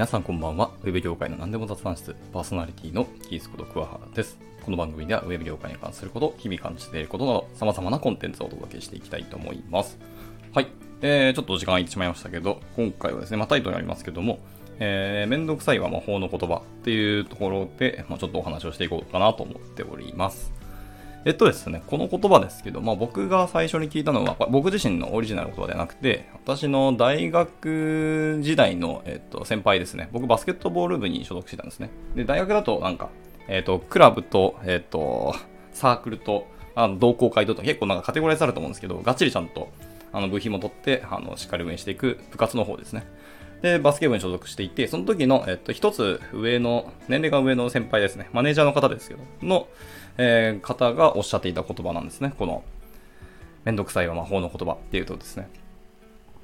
皆さんこんばんは。ウェブ業界の何でも雑談室、パーソナリティのキースこと桑原です。この番組ではウェブ業界に関すること、日々感じていることなど、様々なコンテンツをお届けしていきたいと思います。はい。えー、ちょっと時間空いてしまいましたけど、今回はですね、まあタイトルありますけども、えー、めんどくさいは魔法の言葉っていうところで、まあ、ちょっとお話をしていこうかなと思っております。えっとですね、この言葉ですけど、まあ、僕が最初に聞いたのは、僕自身のオリジナル言葉ではなくて、私の大学時代の、えっと、先輩ですね。僕バスケットボール部に所属してたんですね。で、大学だとなんか、えっと、クラブと、えっと、サークルと、あの同好会と結構なんかカテゴライズされると思うんですけど、がっちりちゃんとあの部品も取って、あの、しっかり運営していく部活の方ですね。で、バスケ部に所属していて、その時の、えっと、一つ上の、年齢が上の先輩ですね。マネージャーの方ですけど、の、えー、方がおっしゃっていた言葉なんですね。この、めんどくさいは魔法の言葉っていうとですね。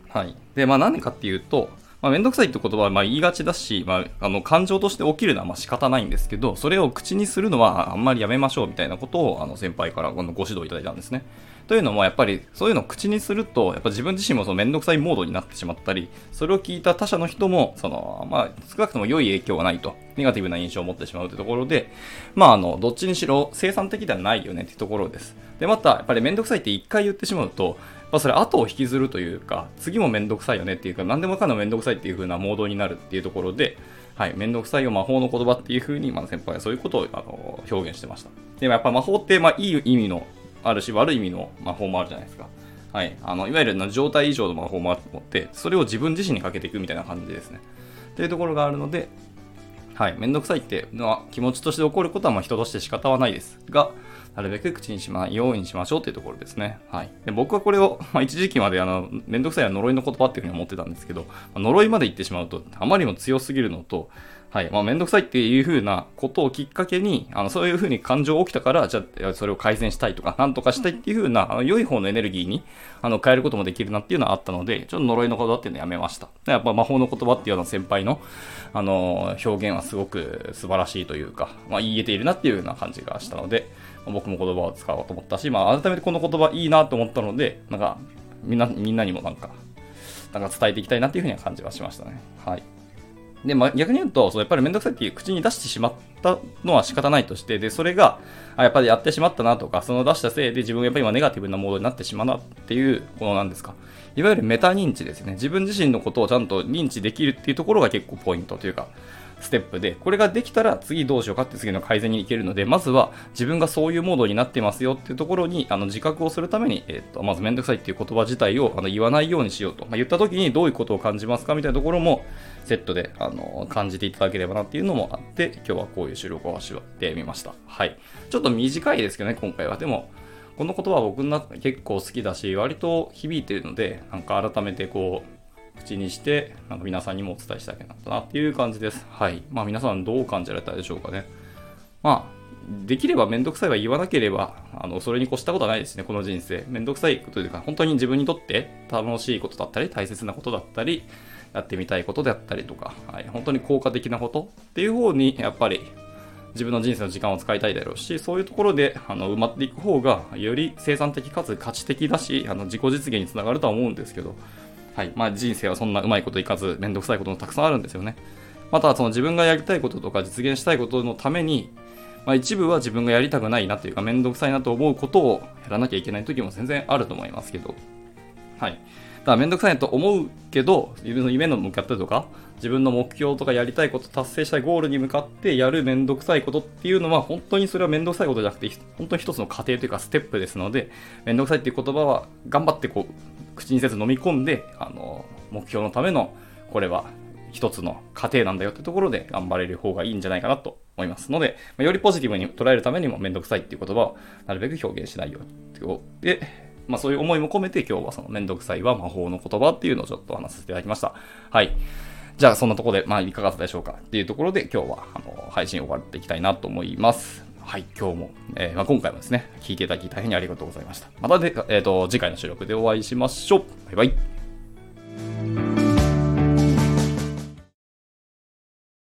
はい。で、まあ何かっていうと、まあ、めんどくさいって言葉はまあ言いがちだし、まあ、あの感情として起きるのはま仕方ないんですけど、それを口にするのはあんまりやめましょうみたいなことをあの先輩からご指導いただいたんですね。というのも、やっぱりそういうのを口にすると、やっぱ自分自身もそのめんどくさいモードになってしまったり、それを聞いた他者の人も、その、まあ、少なくとも良い影響がないと、ネガティブな印象を持ってしまうというところで、まあ、あの、どっちにしろ生産的ではないよねっていうところです。で、また、やっぱりめんどくさいって一回言ってしまうと、まあ、それ後を引きずるというか、次もめんどくさいよねっていうか、何でもかんでもめんどくさいっていう風なモードになるっていうところで、はい、めんどくさいよ魔法の言葉っていう風に、まあ、先輩はそういうことをあの表現してました。でもやっぱ魔法って、まあ、いい意味のあるし、悪い意味の魔法もあるじゃないですか。はい。あの、いわゆる状態以上の魔法もあって、それを自分自身にかけていくみたいな感じですね。っていうところがあるので、はい。めんどくさいってのは気持ちとして起こることはま人として仕方はないですが、なるべく口にしまないようにしましょうっていうところですね。はい。で僕はこれを、まあ、一時期まであの、めんどくさいは呪いの言葉っていうふうに思ってたんですけど、まあ、呪いまで言ってしまうと、あまりにも強すぎるのと、はい。まあ、めんどくさいっていう風なことをきっかけに、あの、そういう風に感情が起きたから、じゃあ、それを改善したいとか、なんとかしたいっていう風な、あの、良い方のエネルギーに、あの、変えることもできるなっていうのはあったので、ちょっと呪いの言葉っていうのやめました。やっぱ魔法の言葉っていうような先輩の、あの、表現はすごく素晴らしいというか、まあ、言えているなっていうような感じがしたので、ま、僕も言葉を使おうと思ったし、まあ、改めてこの言葉いいなと思ったので、なんか、みんな、みんなにもなんか、なんか伝えていきたいなっていう風には感じはしましたね。はい。で、まあ、逆に言うと、そうやっぱりめんどくさいっていう口に出してしまったのは仕方ないとして、で、それが、あやっぱりやってしまったなとか、その出したせいで自分がやっぱり今ネガティブなモードになってしまうなっていう、このなんですか。いわゆるメタ認知ですね。自分自身のことをちゃんと認知できるっていうところが結構ポイントというか、ステップで、これができたら次どうしようかって次の改善にいけるので、まずは自分がそういうモードになってますよっていうところにあの自覚をするために、えっ、と、まずめんどくさいっていう言葉自体をあの言わないようにしようと。まあ、言った時にどういうことを感じますかみたいなところもセットであの感じていただければなっていうのもあって、今日はこういう収録をしてみました。はい。ちょっと短いですけどね、今回は。でも、この言葉は僕の中結構好きだし、割と響いてるので、なんか改めてこう、口にして、なんか皆さんにもお伝えしたいなったなっていう感じです。はい。まあ皆さんどう感じられたでしょうかね。まあ、できればめんどくさいは言わなければ、あの、それに越したことはないですね、この人生。めんどくさいことというか、本当に自分にとって楽しいことだったり、大切なことだったり、やってみたいことであったりとか、はい、本当に効果的なことっていう方に、やっぱり自分の人生の時間を使いたいだろうし、そういうところであの埋まっていく方が、より生産的かつ価値的だし、あの自己実現につながるとは思うんですけど、はい。まあ人生はそんなうまいこといかず、めんどくさいこともたくさんあるんですよね。また、その自分がやりたいこととか実現したいことのために、まあ一部は自分がやりたくないなというか、めんどくさいなと思うことをやらなきゃいけない時も全然あると思いますけど、はい。だからめんどくさいなと思うけど、自分の夢の向かってとか、自分の目標とかやりたいこと達成したいゴールに向かってやるめんどくさいことっていうのは本当にそれはめんどくさいことじゃなくて本当に一つの過程というかステップですのでめんどくさいっていう言葉は頑張ってこう口にせず飲み込んであの目標のためのこれは一つの過程なんだよってところで頑張れる方がいいんじゃないかなと思いますので、まよりポジティブに捉えるためにもめんどくさいっていう言葉をなるべく表現しないように。で、まあそういう思いも込めて今日はそのめんどくさいは魔法の言葉っていうのをちょっと話させていただきました。はい。じゃあそんなとこで、まあいかがだったでしょうかっていうところで今日はあの配信終わっていきたいなと思います。はい、今日も、えー、まあ、今回もですね、聞いていただき大変にありがとうございました。またで、えっ、ー、と、次回の収録でお会いしましょう。バイバイ。